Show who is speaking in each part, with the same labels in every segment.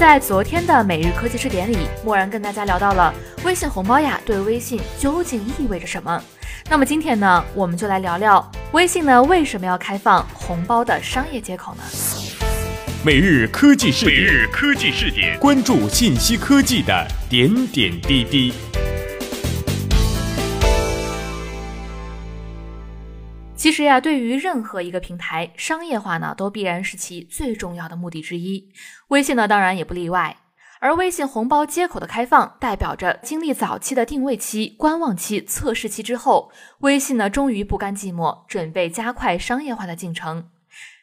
Speaker 1: 在昨天的每日科技试点里，默然跟大家聊到了微信红包呀对微信究竟意味着什么。那么今天呢，我们就来聊聊微信呢为什么要开放红包的商业接口呢？
Speaker 2: 每日科技视点，
Speaker 3: 每日科技试点，
Speaker 2: 关注信息科技的点点滴滴。
Speaker 1: 其实呀，对于任何一个平台，商业化呢，都必然是其最重要的目的之一。微信呢，当然也不例外。而微信红包接口的开放，代表着经历早期的定位期、观望期、测试期之后，微信呢，终于不甘寂寞，准备加快商业化的进程。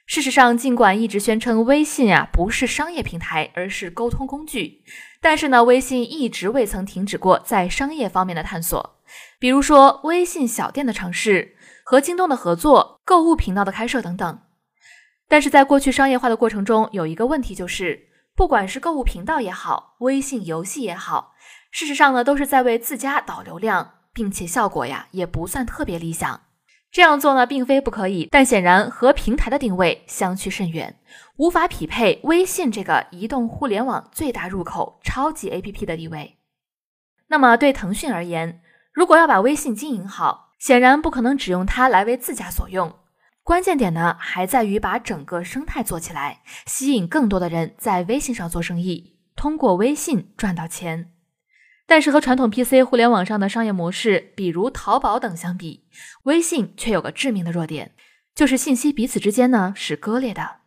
Speaker 1: 事实上，尽管一直宣称微信啊不是商业平台，而是沟通工具，但是呢，微信一直未曾停止过在商业方面的探索。比如说，微信小店的尝试。和京东的合作、购物频道的开设等等，但是在过去商业化的过程中，有一个问题就是，不管是购物频道也好，微信游戏也好，事实上呢，都是在为自家导流量，并且效果呀也不算特别理想。这样做呢，并非不可以，但显然和平台的定位相去甚远，无法匹配微信这个移动互联网最大入口超级 APP 的地位。那么对腾讯而言，如果要把微信经营好，显然不可能只用它来为自家所用，关键点呢还在于把整个生态做起来，吸引更多的人在微信上做生意，通过微信赚到钱。但是和传统 PC 互联网上的商业模式，比如淘宝等相比，微信却有个致命的弱点，就是信息彼此之间呢是割裂的，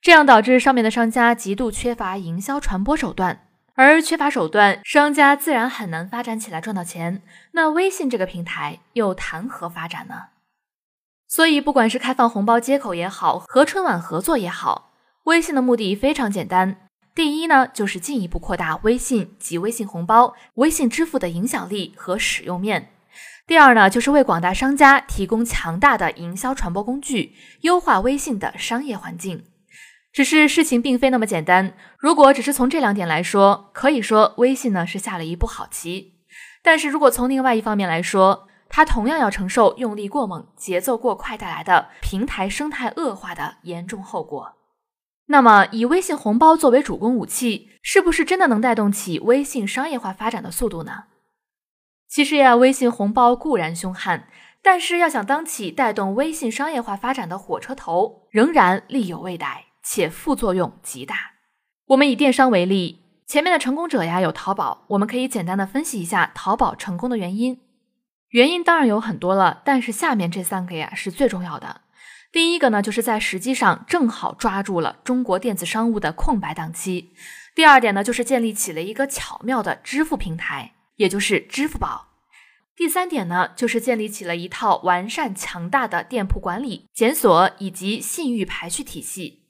Speaker 1: 这样导致上面的商家极度缺乏营销传播手段。而缺乏手段，商家自然很难发展起来赚到钱。那微信这个平台又谈何发展呢？所以，不管是开放红包接口也好，和春晚合作也好，微信的目的非常简单：第一呢，就是进一步扩大微信及微信红包、微信支付的影响力和使用面；第二呢，就是为广大商家提供强大的营销传播工具，优化微信的商业环境。只是事情并非那么简单。如果只是从这两点来说，可以说微信呢是下了一步好棋。但是如果从另外一方面来说，它同样要承受用力过猛、节奏过快带来的平台生态恶化的严重后果。那么，以微信红包作为主攻武器，是不是真的能带动起微信商业化发展的速度呢？其实呀，微信红包固然凶悍，但是要想当起带动微信商业化发展的火车头，仍然力有未逮。且副作用极大。我们以电商为例，前面的成功者呀有淘宝，我们可以简单的分析一下淘宝成功的原因。原因当然有很多了，但是下面这三个呀是最重要的。第一个呢，就是在时机上正好抓住了中国电子商务的空白档期。第二点呢，就是建立起了一个巧妙的支付平台，也就是支付宝。第三点呢，就是建立起了一套完善强大的店铺管理、检索以及信誉排序体系。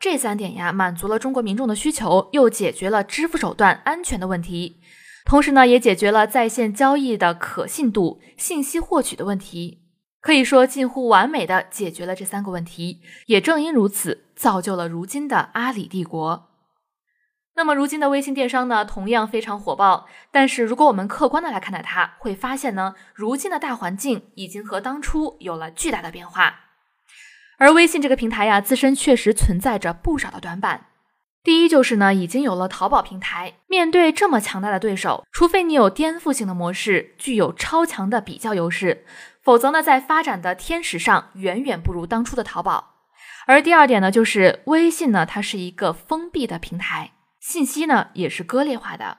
Speaker 1: 这三点呀，满足了中国民众的需求，又解决了支付手段安全的问题，同时呢，也解决了在线交易的可信度、信息获取的问题，可以说近乎完美的解决了这三个问题。也正因如此，造就了如今的阿里帝国。那么，如今的微信电商呢，同样非常火爆。但是，如果我们客观的来看待它，会发现呢，如今的大环境已经和当初有了巨大的变化。而微信这个平台呀，自身确实存在着不少的短板。第一就是呢，已经有了淘宝平台，面对这么强大的对手，除非你有颠覆性的模式，具有超强的比较优势，否则呢，在发展的天时上远远不如当初的淘宝。而第二点呢，就是微信呢，它是一个封闭的平台，信息呢也是割裂化的。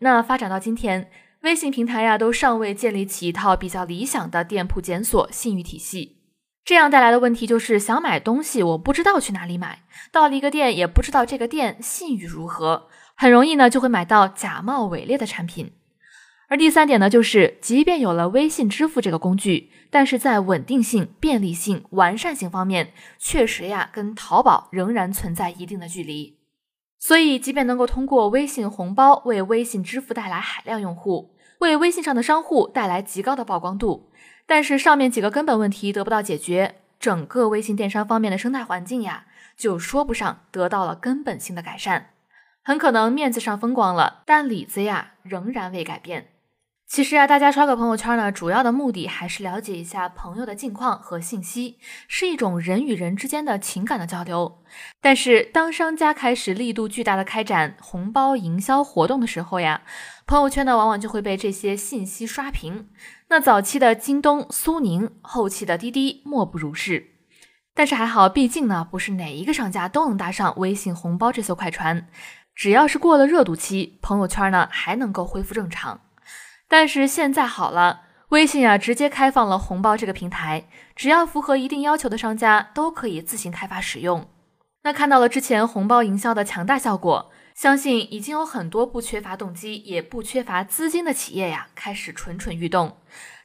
Speaker 1: 那发展到今天，微信平台呀，都尚未建立起一套比较理想的店铺检索信誉体系。这样带来的问题就是，想买东西，我不知道去哪里买，到了一个店也不知道这个店信誉如何，很容易呢就会买到假冒伪劣的产品。而第三点呢，就是即便有了微信支付这个工具，但是在稳定性、便利性、完善性方面，确实呀跟淘宝仍然存在一定的距离。所以，即便能够通过微信红包为微信支付带来海量用户，为微信上的商户带来极高的曝光度。但是上面几个根本问题得不到解决，整个微信电商方面的生态环境呀，就说不上得到了根本性的改善，很可能面子上风光了，但里子呀仍然未改变。其实啊，大家刷个朋友圈呢，主要的目的还是了解一下朋友的近况和信息，是一种人与人之间的情感的交流。但是，当商家开始力度巨大的开展红包营销活动的时候呀，朋友圈呢往往就会被这些信息刷屏。那早期的京东、苏宁，后期的滴滴，莫不如是。但是还好，毕竟呢，不是哪一个商家都能搭上微信红包这艘快船。只要是过了热度期，朋友圈呢还能够恢复正常。但是现在好了，微信啊直接开放了红包这个平台，只要符合一定要求的商家都可以自行开发使用。那看到了之前红包营销的强大效果，相信已经有很多不缺乏动机也不缺乏资金的企业呀开始蠢蠢欲动。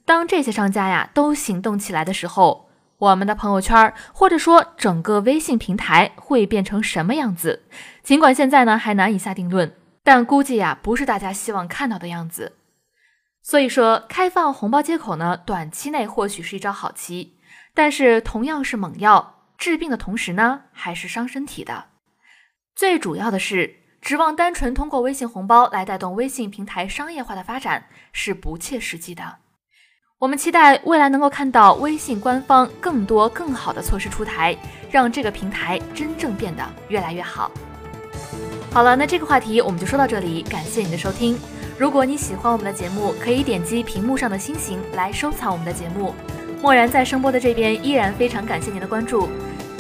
Speaker 1: 当这些商家呀都行动起来的时候，我们的朋友圈或者说整个微信平台会变成什么样子？尽管现在呢还难以下定论，但估计呀不是大家希望看到的样子。所以说，开放红包接口呢，短期内或许是一招好棋，但是同样是猛药，治病的同时呢，还是伤身体的。最主要的是，指望单纯通过微信红包来带动微信平台商业化的发展是不切实际的。我们期待未来能够看到微信官方更多更好的措施出台，让这个平台真正变得越来越好。好了，那这个话题我们就说到这里，感谢你的收听。如果你喜欢我们的节目，可以点击屏幕上的星星来收藏我们的节目。默然在声波的这边依然非常感谢您的关注，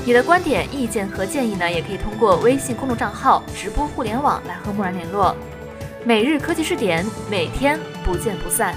Speaker 1: 你的观点、意见和建议呢，也可以通过微信公众账号“直播互联网”来和默然联络。每日科技视点，每天不见不散。